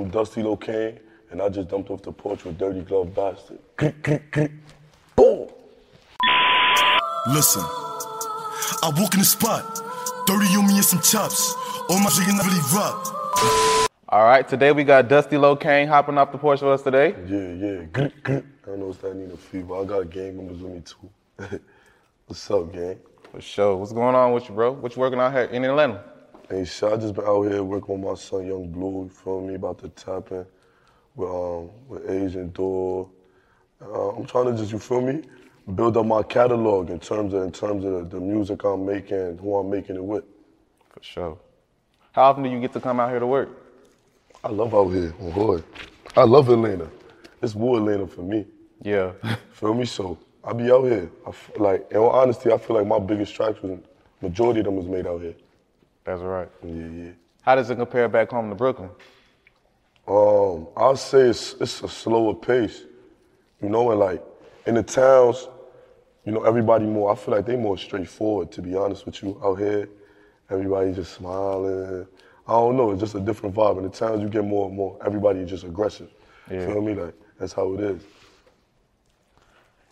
I'm Dusty Locane, and I just dumped off the porch with Dirty Glove Bastard. Boom! Listen, I walk in the spot, 30 on me and some chops. All my chicken really rock. All right, today we got Dusty Locane hopping off the porch with us today. Yeah, yeah. I don't know what's that need a few, but I got gang members with me too. what's up, gang? For sure. What's going on with you, bro? What you working out here in Atlanta? Hey, shit, I just been out here working with my son, Young Blue. You feel me? About to tap in with um with Asian Doll. Uh, I'm trying to just, you feel me? Build up my catalog in terms of in terms of the music I'm making, who I'm making it with. For sure. How often do you get to come out here to work? I love out here on Hood. I love Atlanta. It's more Atlanta for me. Yeah. Feel me? So I be out here. I f- like, in all honesty, I feel like my biggest tracks was majority of them was made out here. That's right. Yeah, yeah. How does it compare back home to Brooklyn? Um, I'll say it's it's a slower pace, you know, and like in the towns, you know, everybody more. I feel like they more straightforward. To be honest with you, out here, everybody just smiling. I don't know. It's just a different vibe. In the towns, you get more and more. Everybody just aggressive. Yeah. Feel me? Like that's how it is.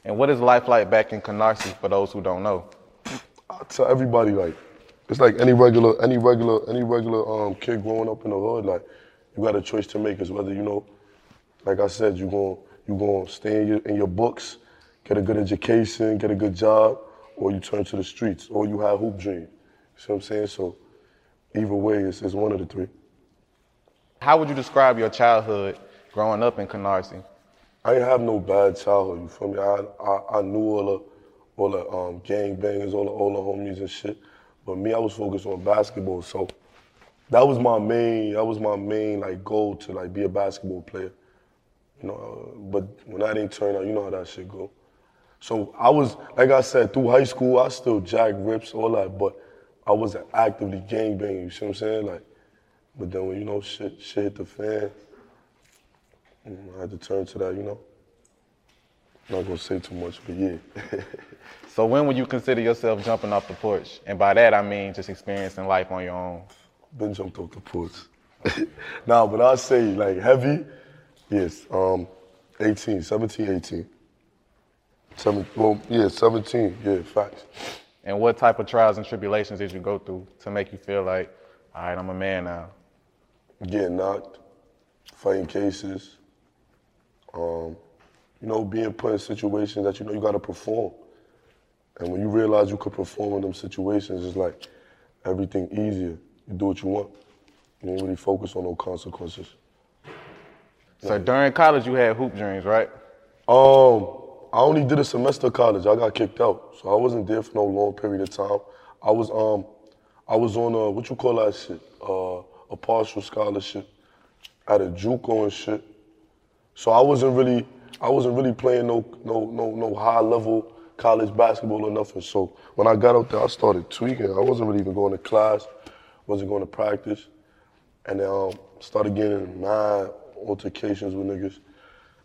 And what is life like back in Canarsie for those who don't know? I tell everybody like it's like any regular any regular any regular um kid growing up in the hood like you got a choice to make is whether you know like I said you going you going to stay in your, in your books get a good education get a good job or you turn to the streets or you have hoop dreams you see what I'm saying so either way it's, it's one of the three How would you describe your childhood growing up in Canarsie? I ain't have no bad childhood. You feel me? I I, I knew all the all the um, gang bangers, all the all the homies and shit. But me, I was focused on basketball, so that was my main. That was my main like goal to like be a basketball player. You know, uh, but when that didn't turn out, you know how that shit go. So I was, like I said, through high school, I still jack rips, all that, but I wasn't actively gang banging. You see what I'm saying? Like, but then when you know shit, shit hit the fan, mm, I had to turn to that. You know. Not gonna say too much, but yeah. So when would you consider yourself jumping off the porch? And by that I mean just experiencing life on your own. Been jumped off the porch. nah, but I say like heavy, yes. Um, 18, 17, 18. Seven, well, yeah, 17. Yeah, facts. And what type of trials and tribulations did you go through to make you feel like, all right, I'm a man now? Getting knocked, fighting cases. Um, you know, being put in situations that you know you gotta perform. And when you realize you could perform in them situations, it's like everything easier. You do what you want. You ain't really focus on no consequences. So during college you had hoop dreams, right? Um, I only did a semester of college. I got kicked out, so I wasn't there for no long period of time. I was um, I was on a what you call that shit? Uh, a partial scholarship at a JUCO and shit. So I wasn't really, I wasn't really playing no no no no high level college basketball or nothing. So when I got out there, I started tweaking. I wasn't really even going to class, wasn't going to practice, and then um, started getting mad altercations with niggas,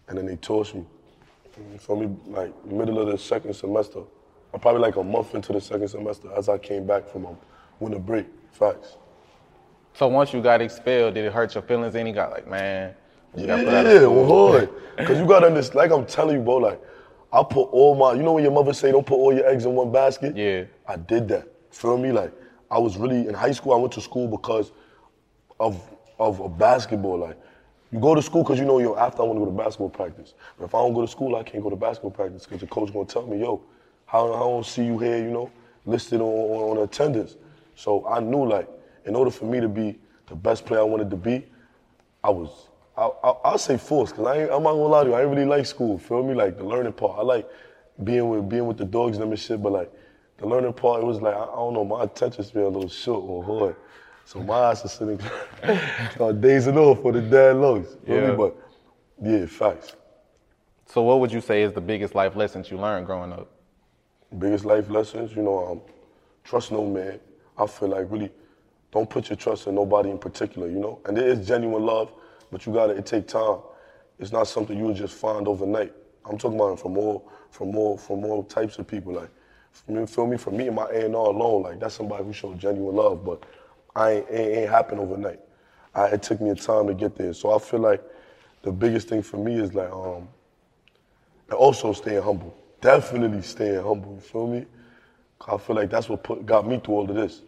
and then they torched me. You feel me? Like middle of the second semester, I'm probably like a month into the second semester as I came back from a winter break. Facts. So once you got expelled, did it hurt your feelings? And you got like, man, Yeah, put out of school. well, Because you gotta understand, like I'm telling you, bro, like, I put all my, you know when your mother say don't put all your eggs in one basket? Yeah. I did that. Feel me? Like, I was really, in high school, I went to school because of, of, a basketball. Like, You go to school because you know, yo, after I want to go to basketball practice. But if I don't go to school, I can't go to basketball practice because the coach gonna tell me, yo, how I don't see you here, you know, listed on, on, on attendance. So I knew like, in order for me to be the best player I wanted to be, I was, I, I, I'll say forced because I I'm not gonna lie to you, I ain't really like school. Feel me? Like the learning part. I like being with being with the dogs and them and shit, but like the learning part, it was like I, I don't know, my attention span a little short or hard. So my eyes are sitting start dazing off for the dad looks. Feel Yeah. me? But yeah, facts. So what would you say is the biggest life lessons you learned growing up? biggest life lessons, you know, um, trust no man. I feel like really don't put your trust in nobody in particular, you know. And there is genuine love, but you gotta it take time. It's not something you would just find overnight. I'm talking about from all from all from all types of people. Like you feel me? For me and my A and R alone, like that's somebody who showed genuine love, but I ain't it ain't happen overnight. I, it took me a time to get there. So I feel like the biggest thing for me is like um and also staying humble. Definitely staying humble. You feel me? I feel like that's what put, got me through all of this.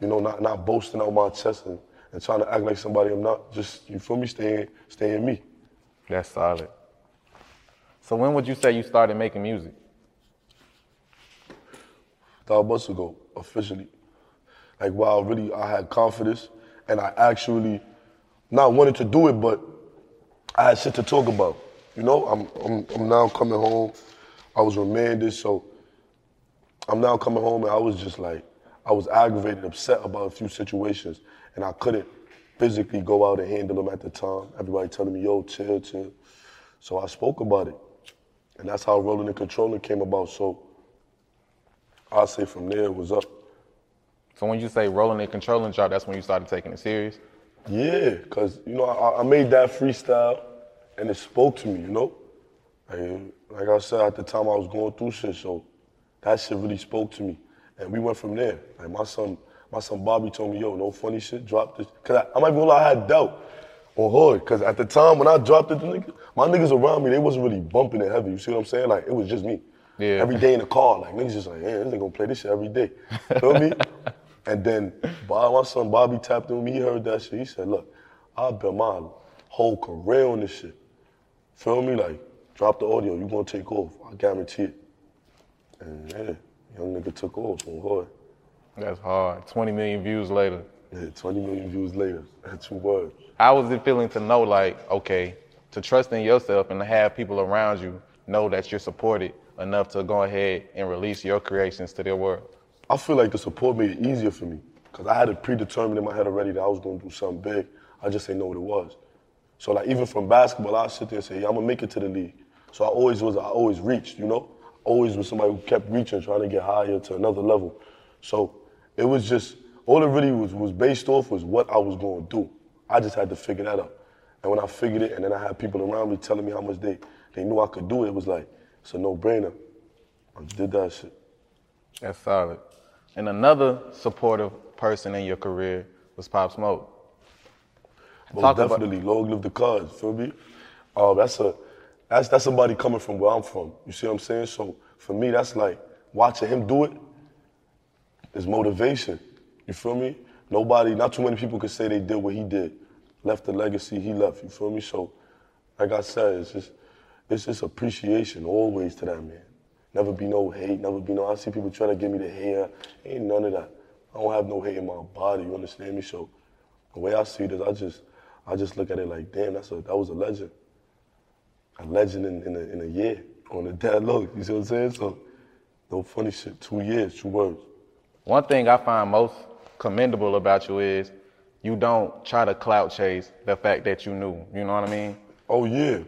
You know, not not boasting out my chest and, and trying to act like somebody I'm not. Just you feel me? Staying staying me. That's solid. So when would you say you started making music? Five months ago, officially. Like wow, really, I had confidence and I actually not wanted to do it, but I had shit to talk about. You know, I'm I'm, I'm now coming home. I was remanded, so I'm now coming home and I was just like, I was aggravated, upset about a few situations, and I couldn't physically go out and handle them at the time. Everybody telling me, yo, chill, chill. So I spoke about it. And that's how Rolling and Controlling came about. So I'll say from there it was up. So when you say rolling and controlling drop, that's when you started taking it serious? Yeah, because, you know, I, I made that freestyle and it spoke to me, you know? Like, like I said, at the time I was going through shit, so that shit really spoke to me. And we went from there. Like my son, my son Bobby told me, yo, no funny shit, drop this. Cause I, I'm not even gonna lie, I had doubt on Hood. Cause at the time when I dropped it, niggas, my niggas around me, they wasn't really bumping it heavy. You see what I'm saying? Like it was just me. Yeah. Every day in the car, like niggas just like, yeah, this nigga gonna play this shit every day. Feel me? And then Bob, my son Bobby tapped with me, he heard that shit. He said, look, I bet my whole career on this shit. Feel me? Like, drop the audio, you gonna take off. I guarantee it. And yeah, young nigga took off on hard. That's hard. 20 million views later. Yeah, 20 million views later. Two words. How was it feeling to know, like, okay, to trust in yourself and to have people around you know that you're supported enough to go ahead and release your creations to their world? I feel like the support made it easier for me because I had it predetermined in my head already that I was going to do something big. I just didn't know what it was. So like even from basketball, I sit there and say, yeah, I'm gonna make it to the league. So I always was, I always reached, you know, always was somebody who kept reaching, trying to get higher to another level. So it was just all it really was was based off was what I was going to do. I just had to figure that out. And when I figured it, and then I had people around me telling me how much they they knew I could do it, it was like it's a no brainer. I did that shit. That's solid. And another supportive person in your career was Pop Smoke. Most Talk about- definitely, long live the cards. Feel me? Uh, that's a that's that's somebody coming from where I'm from. You see what I'm saying? So for me, that's like watching him do it is motivation. You feel me? Nobody, not too many people could say they did what he did, left the legacy he left. You feel me? So, like I said, it's just it's just appreciation always to that man. Never be no hate, never be no. I see people trying to give me the hair. Ain't none of that. I don't have no hate in my body. You understand me? So the way I see this, I just I just look at it like, damn, that's a that was a legend. A legend in, in, a, in a year on a dead low. You see what I'm saying? So no funny shit. Two years, two words. One thing I find most commendable about you is you don't try to clout chase the fact that you knew. You know what I mean? Oh yeah,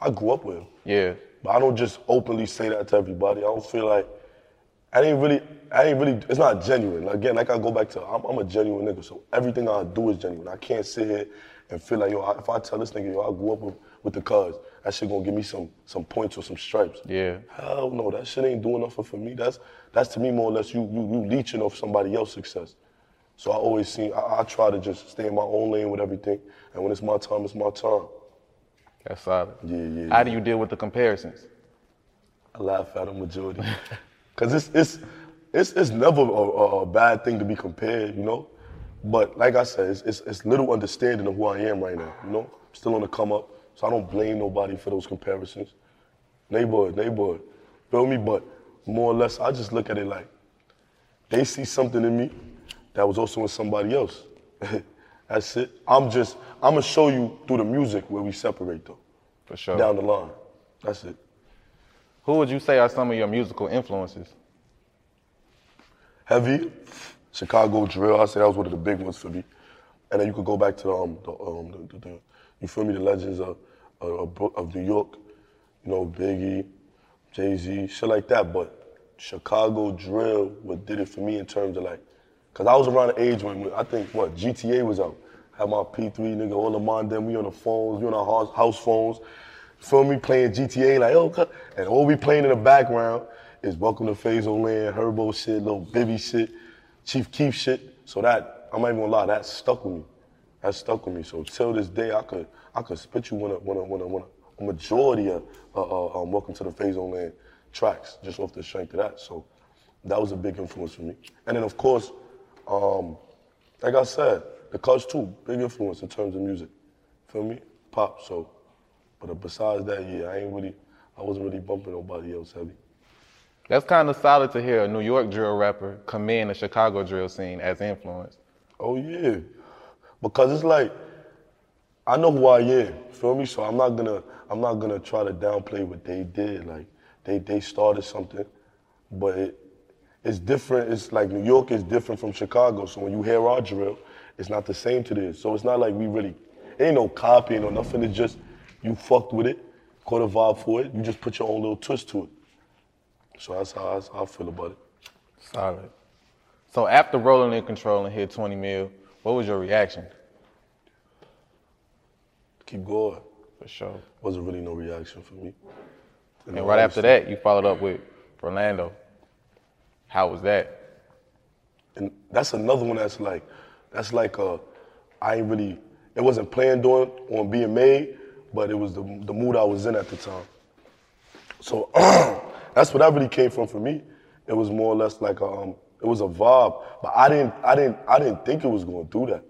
I grew up with him. Yeah. But I don't just openly say that to everybody. I don't feel like I ain't really, I ain't really. It's not genuine. Again, like I go back to, I'm, I'm a genuine nigga. So everything I do is genuine. I can't sit here and feel like yo, if I tell this nigga yo, I grew up with, with the cuz, that shit gonna give me some some points or some stripes. Yeah. Hell no, that shit ain't doing nothing for me. That's that's to me more or less you you you leeching off somebody else's success. So I always see, I, I try to just stay in my own lane with everything, and when it's my time, it's my time. That's solid. Yeah, yeah, How do you deal with the comparisons? I laugh at them majority. Cause it's it's it's it's never a, a, bad thing to be compared, you know. But like I said, it's, it's it's little understanding of who I am right now, you know. still on the come up. So I don't blame nobody for those comparisons. Neighborhood, neighborhood. Feel me? But more or less, I just look at it like they see something in me that was also in somebody else. That's it. I'm just, I'm gonna show you through the music where we separate though. For sure. Down the line. That's it. Who would you say are some of your musical influences? Heavy, Chicago drill. I say that was one of the big ones for me. And then you could go back to the, um, the, um, the, the, the you feel me, the legends of, of, of New York, you know, Biggie, Jay Z, shit like that. But Chicago drill, what did it for me in terms of like, cause I was around the age when I think what GTA was out. Had my P3 nigga, all the mind them, we on the phones, we on our house, phones. Feel me playing GTA like oh, cut. and all we playing in the background is Welcome to Fazoland, Herbo shit, Lil Bibby shit, Chief Keef shit. So that I'm not even gonna lie, that stuck with me. That stuck with me. So till this day, I could I could spit you one of one of one of a majority of uh, uh, um, Welcome to the Fazoland tracks just off the strength of that. So that was a big influence for me. And then of course, um, like I said, the Cuz too, big influence in terms of music. Feel me? Pop. So, but besides that, yeah, I ain't really, I wasn't really bumping nobody else heavy. That's kind of solid to hear a New York drill rapper commend the Chicago drill scene as influence. Oh yeah, because it's like I know who I am. Feel me? So I'm not gonna I'm not gonna try to downplay what they did. Like they they started something, but it, it's different. It's like New York is different from Chicago. So when you hear our drill, it's not the same to this. So it's not like we really ain't no copying or nothing. It's just you fucked with it, caught a vibe for it. You just put your own little twist to it. So that's how, that's how I feel about it. Solid. So after rolling in control and hit 20 mil, what was your reaction? Keep going. For sure. Wasn't really no reaction for me. And right after that, you followed up with Rolando. How was that? And that's another one that's like, that's like uh, I ain't really, it wasn't planned on on being made, but it was the the mood I was in at the time. So that's what that really came from for me. It was more or less like a, um, it was a vibe, but I didn't, I didn't, I didn't think it was gonna do that.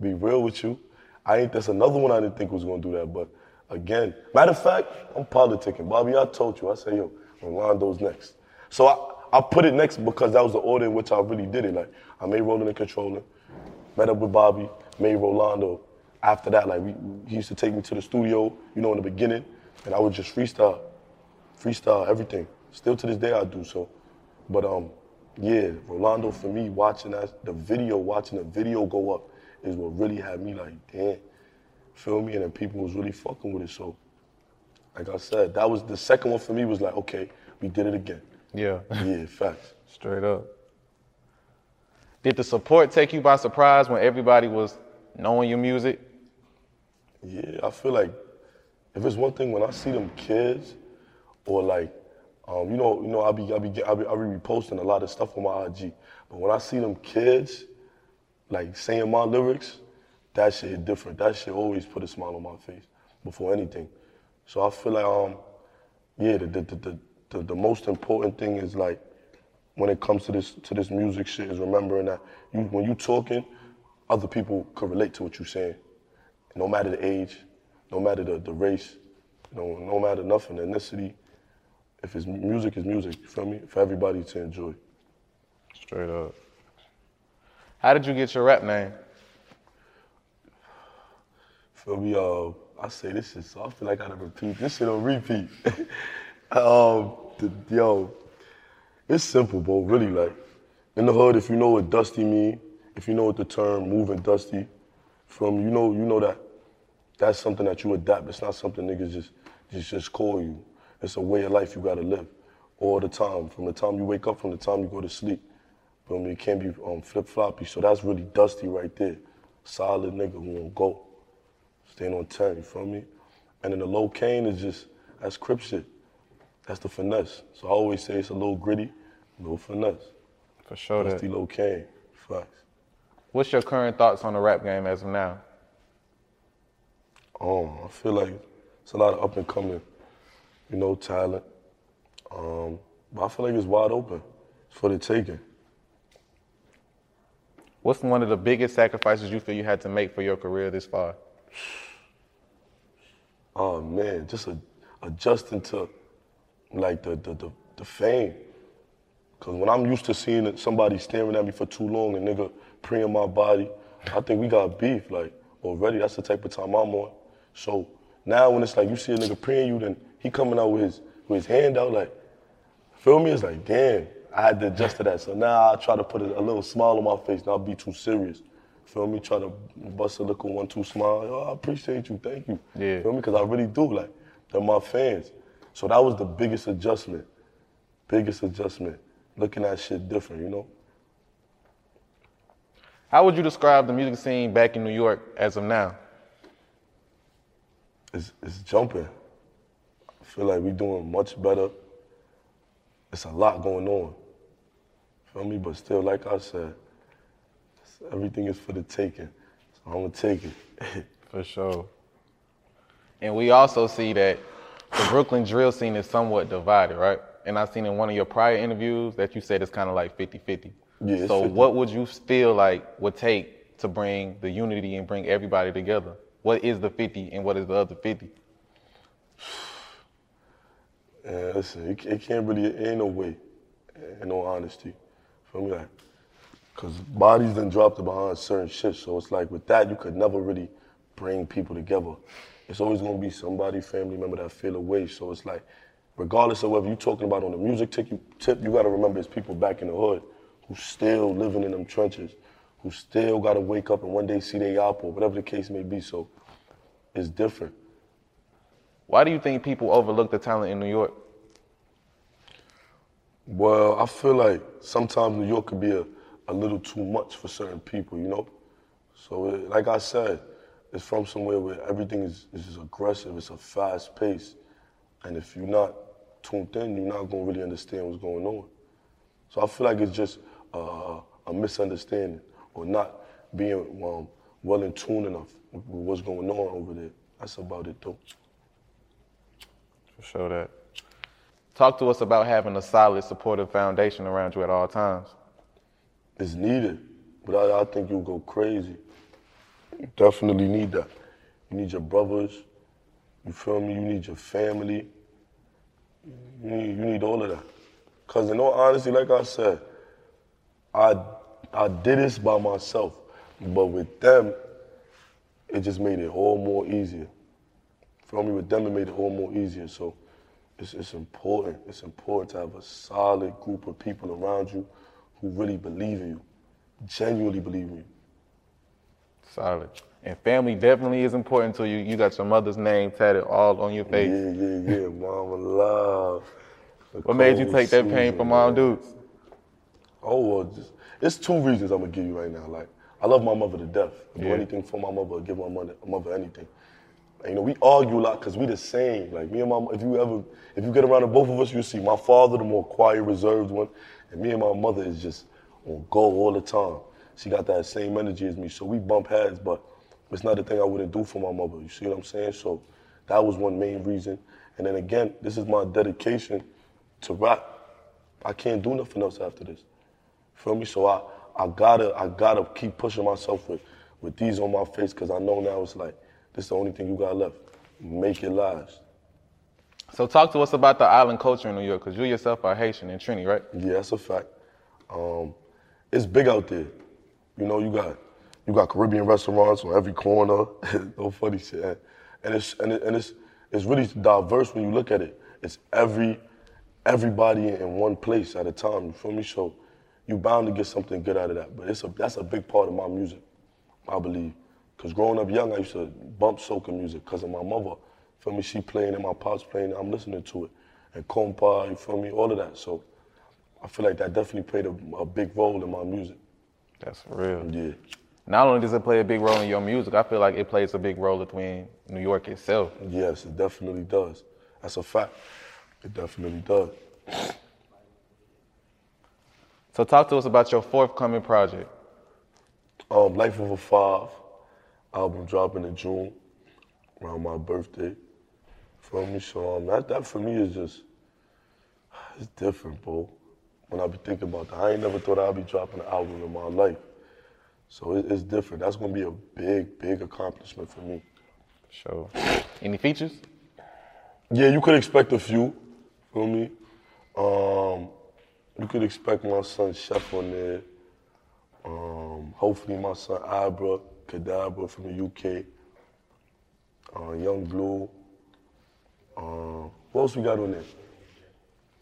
Be real with you, I ain't. That's another one I didn't think was gonna do that. But again, matter of fact, I'm politicking, Bobby. I told you, I said, yo, Rolando's next. So I, I put it next because that was the order in which I really did it. Like I made Rolling and Controlling, met up with Bobby, made Rolando. After that, like we, he used to take me to the studio, you know, in the beginning, and I would just freestyle, freestyle everything. Still to this day I do so. But um, yeah, Rolando for me, watching that the video, watching the video go up, is what really had me like, damn, feel me? And then people was really fucking with it. So, like I said, that was the second one for me. Was like, okay, we did it again. Yeah. Yeah, facts. Straight up. Did the support take you by surprise when everybody was knowing your music? Yeah, I feel like if it's one thing when I see them kids, or like, um, you know, you know, I be, I be, I be, I be reposting a lot of stuff on my IG. But when I see them kids, like saying my lyrics, that shit hit different. That shit always put a smile on my face before anything. So I feel like, um, yeah, the the, the, the, the most important thing is like when it comes to this to this music shit is remembering that you when you talking, other people could relate to what you're saying. No matter the age, no matter the, the race, you know, no matter nothing, ethnicity. If it's music is music, you feel me? For everybody to enjoy. Straight up. How did you get your rap name? Feel me? Uh, I say this shit, so I feel like I gotta repeat. This shit on repeat. um, the, yo, it's simple, bro. Really, like in the hood, if you know what dusty mean, if you know what the term moving dusty, from you know, you know that that's something that you adapt. It's not something niggas just just just call you. It's a way of life you gotta live all the time. From the time you wake up, from the time you go to sleep. Feel me? It can't be um, flip floppy. So that's really dusty right there. Solid nigga who won't go. Staying on 10, you feel me? And then the Locane is just, that's crip shit. That's the finesse. So I always say it's a little gritty, a little finesse. For sure. That's the Locane. Facts. What's your current thoughts on the rap game as of now? Um, I feel like it's a lot of up and coming, you know, talent. Um, but I feel like it's wide open. It's for the taking. What's one of the biggest sacrifices you feel you had to make for your career this far? Oh man, just a, adjusting to like the the the, the fame. Cause when I'm used to seeing somebody staring at me for too long and nigga preying my body, I think we got beef like already. That's the type of time I'm on. So now when it's like you see a nigga praying you, then he coming out with his with his hand out like, feel me? It's like damn. I had to adjust to that. So now I try to put a, a little smile on my face, not be too serious. Feel me? Try to bust a little one, two smile. Oh, I appreciate you, thank you. Yeah. Feel me? Because I really do. Like, they're my fans. So that was the biggest adjustment. Biggest adjustment. Looking at shit different, you know? How would you describe the music scene back in New York as of now? It's, it's jumping. I feel like we're doing much better. It's a lot going on. Feel me? But still, like I said, everything is for the taking. So I'm gonna take it. For sure. And we also see that the Brooklyn drill scene is somewhat divided, right? And I've seen in one of your prior interviews that you said it's kind of like 50 50. Yeah, so, 50. what would you feel like would take to bring the unity and bring everybody together? What is the 50 and what is the other 50? And listen, it, it can't really, it ain't no way, in all honesty. Feel me? Like, cause bodies then dropped behind certain shit. So it's like with that, you could never really bring people together. It's always gonna be somebody, family member that feel away. So it's like, regardless of whether you're talking about on the music tip, you, tip, you gotta remember it's people back in the hood who still living in them trenches, who still gotta wake up and one day see their apple, whatever the case may be. So it's different. Why do you think people overlook the talent in New York? Well, I feel like sometimes New York could be a, a little too much for certain people, you know? So, it, like I said, it's from somewhere where everything is, is just aggressive, it's a fast pace. And if you're not tuned in, you're not gonna really understand what's going on. So I feel like it's just uh, a misunderstanding or not being um, well in tune enough with what's going on over there. That's about it, though. For sure that. Talk to us about having a solid, supportive foundation around you at all times. It's needed, but I, I think you'll go crazy. You definitely need that. You need your brothers. You feel me? You need your family. You need, you need all of that. Cause in all honesty, like I said, I I did this by myself, but with them, it just made it all more easier. Feel me? With them, it made it all more easier. So it's, it's important. It's important to have a solid group of people around you who really believe in you, genuinely believe in you. Solid. And family definitely is important to you. You got your mother's name tatted all on your face. Yeah, yeah, yeah. Mama love. What made you take that pain from Mom. Dukes? Oh, well, just, it's two reasons I'm gonna give you right now. Like, I love my mother to death. I do Yeah. anything for my mother, give my mother, mother anything. And, you know, we argue a lot because we the same. Like me and my, if you ever, if you get around to both of us, you see my father, the more quiet, reserved one, and me and my mother is just on go all the time. She got that same energy as me, so we bump heads, but it's not a thing I wouldn't do for my mother. You see what I'm saying? So that was one main reason. And then again, this is my dedication to rap. I can't do nothing else after this. Feel me? So I, I gotta, I gotta keep pushing myself with, with these on my face because I know now it's like this is the only thing you got left. Make it last. So talk to us about the island culture in New York, because you yourself are Haitian in Trini, right? Yeah, that's a fact. Um, it's big out there. You know, you got you got Caribbean restaurants on every corner. no funny shit. And, and it's and, it, and it's it's really diverse when you look at it. It's every everybody in one place at a time. You feel me? So you bound to get something good out of that. But it's a that's a big part of my music, I believe. Cause growing up young, I used to bump soca music because of my mother. Feel me? She playing and my pops playing. I'm listening to it. And compa, you feel me? All of that. So I feel like that definitely played a, a big role in my music. That's real. Yeah. Not only does it play a big role in your music, I feel like it plays a big role between New York itself. Yes, it definitely does. That's a fact. It definitely does. So talk to us about your forthcoming project. Um, Life of a Five album dropping in June, around my birthday. Feel me? So um, that that for me is just it's different, bro. When I be thinking about that, I ain't never thought I'd be dropping an album in my life. So it, it's different. That's gonna be a big, big accomplishment for me. So, any features? Yeah, you could expect a few. Feel me? Um, you could expect my son Sheff on there. Um, hopefully my son Abra Cadabra from the UK. Uh, Young Blue. Um, what else we got on there?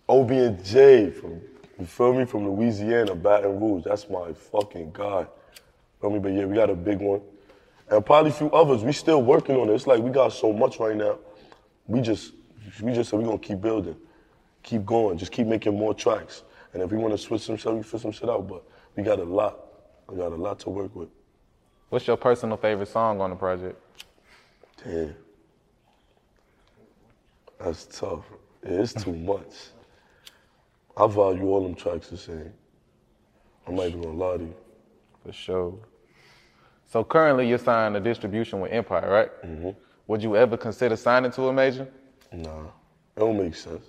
OB and J from you feel me from Louisiana, Baton Rouge. That's my fucking guy. Feel me? But yeah, we got a big one. And probably a few others. We still working on it. It's like we got so much right now. We just we just said we gonna keep building. Keep going. Just keep making more tracks. And if we wanna switch some shit, we switch some shit out. But we got a lot. We got a lot to work with. What's your personal favorite song on the project? Damn. That's tough. Yeah, it's too much. I value all them tracks the same. I'm not even gonna lie to you. For sure. So currently you're signed a distribution with Empire, right? Mm-hmm. Would you ever consider signing to a major? Nah, it don't make sense.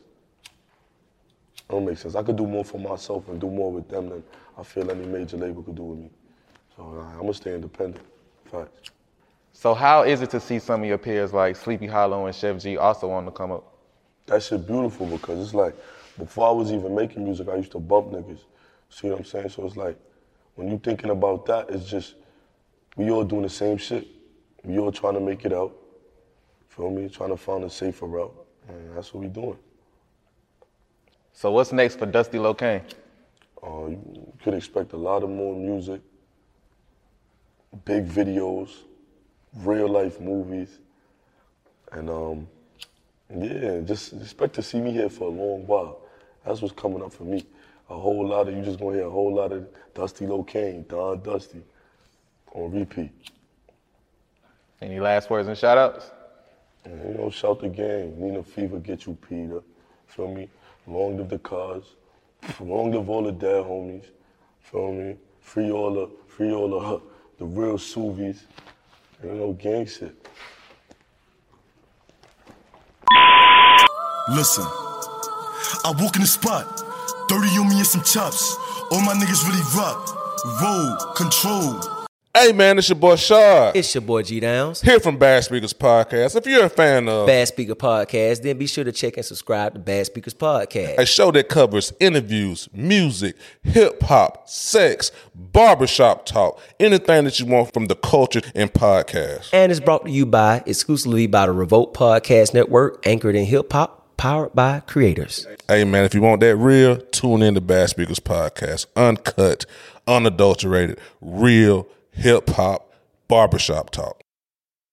It don't make sense. I could do more for myself and do more with them than I feel any major label could do with me. So uh, I'm gonna stay independent. Facts. So how is it to see some of your peers like Sleepy Hallow and Sheff G also on the come up? That shit beautiful because it's like before I was even making music, I used to bump niggas. See what I'm saying? So it's like when you thinking about that, it's just we all doing the same shit. We all trying to make it out. Feel me? Trying to find a safer route, and that's what we doing. So what's next for Dusty Locane? Uh, you could expect a lot of more music, big videos, real life movies, and um, yeah, just expect to see me here for a long while. That's what's coming up for me. A whole lot of you just gonna hear a whole lot of Dusty Locane, Don Dusty, on repeat. Any last words and shout outs? And, you know, shout the gang. Nina Fever, get you Peter. Feel me? Long live the cars. Long live all the dead homies. Feel me? Free all the, free all the, the real Suvies. You know, gang shit. Listen, I walk in the spot, 30 on me and some chops. All my niggas really rock, roll, control. Hey man, it's your boy Shard. It's your boy G Downs. Here from Bad Speakers Podcast. If you're a fan of Bad Speaker Podcast, then be sure to check and subscribe to Bad Speakers Podcast. a show that covers interviews, music, hip hop, sex, barbershop talk, anything that you want from the culture and podcast. And it's brought to you by exclusively by the Revolt Podcast Network, anchored in hip hop, powered by creators. Hey man, if you want that real, tune in to Bad Speakers Podcast. Uncut, unadulterated, real hip hop barbershop talk.